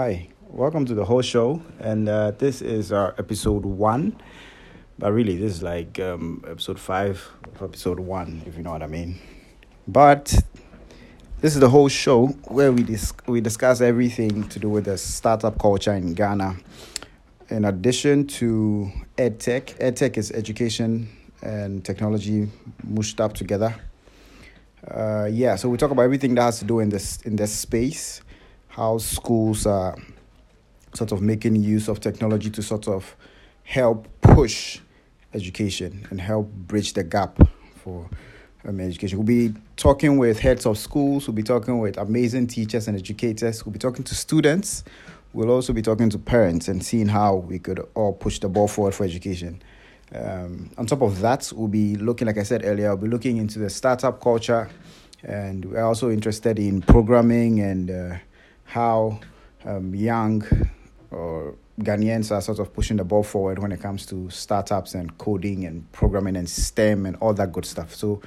Hi, welcome to the whole show, and uh, this is our episode one. But really, this is like um, episode five of episode one, if you know what I mean. But this is the whole show where we dis- we discuss everything to do with the startup culture in Ghana. In addition to EdTech, EdTech is education and technology mushed up together. Uh, yeah, so we talk about everything that has to do in this in this space how schools are sort of making use of technology to sort of help push education and help bridge the gap for um, education. We'll be talking with heads of schools, we'll be talking with amazing teachers and educators, we'll be talking to students, we'll also be talking to parents and seeing how we could all push the ball forward for education. Um, on top of that, we'll be looking, like I said earlier, we'll be looking into the startup culture, and we're also interested in programming and uh, how um, young or Ghanaians are sort of pushing the ball forward when it comes to startups and coding and programming and STEM and all that good stuff. So,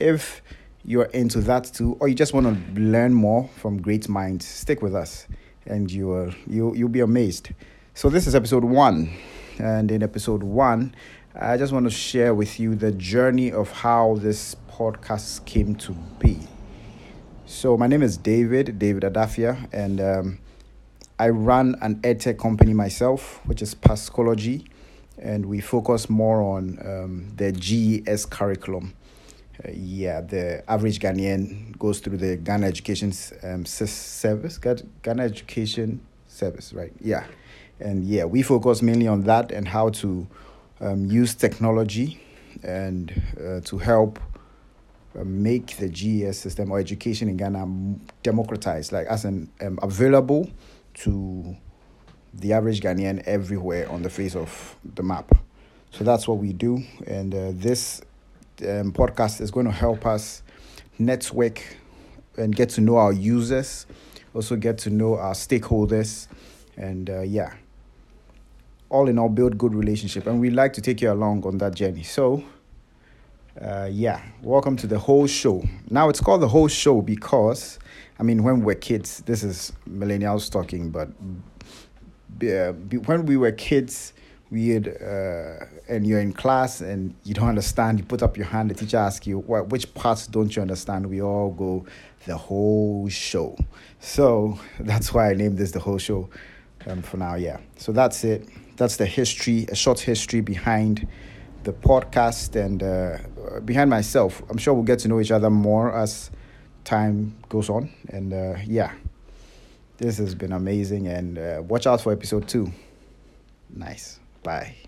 if you're into that too, or you just want to learn more from great minds, stick with us, and you will you you'll be amazed. So this is episode one, and in episode one, I just want to share with you the journey of how this podcast came to be. So my name is David, David Adafia, and um, I run an edtech company myself, which is Pascology, and we focus more on um, the GES curriculum. Uh, yeah, the average Ghanaian goes through the Ghana Education um, Service, Ghana Education Service, right? Yeah, and yeah, we focus mainly on that and how to um, use technology and uh, to help make the GES system or education in Ghana democratized, like as an um, available to the average Ghanaian everywhere on the face of the map. So that's what we do, and uh, this um, podcast is going to help us network and get to know our users, also get to know our stakeholders, and uh, yeah, all in all, build good relationship. And we like to take you along on that journey. So uh, yeah, welcome to the whole show. Now it's called the whole show because, I mean, when we were kids, this is millennials talking, but uh, when we were kids, we had, uh, and you're in class and you don't understand, you put up your hand, the teacher asks you, what, which parts don't you understand? We all go, the whole show. So that's why I named this the whole show um, for now, yeah. So that's it. That's the history, a short history behind the podcast and uh, behind myself. I'm sure we'll get to know each other more as time goes on. And uh, yeah, this has been amazing. And uh, watch out for episode two. Nice. Bye.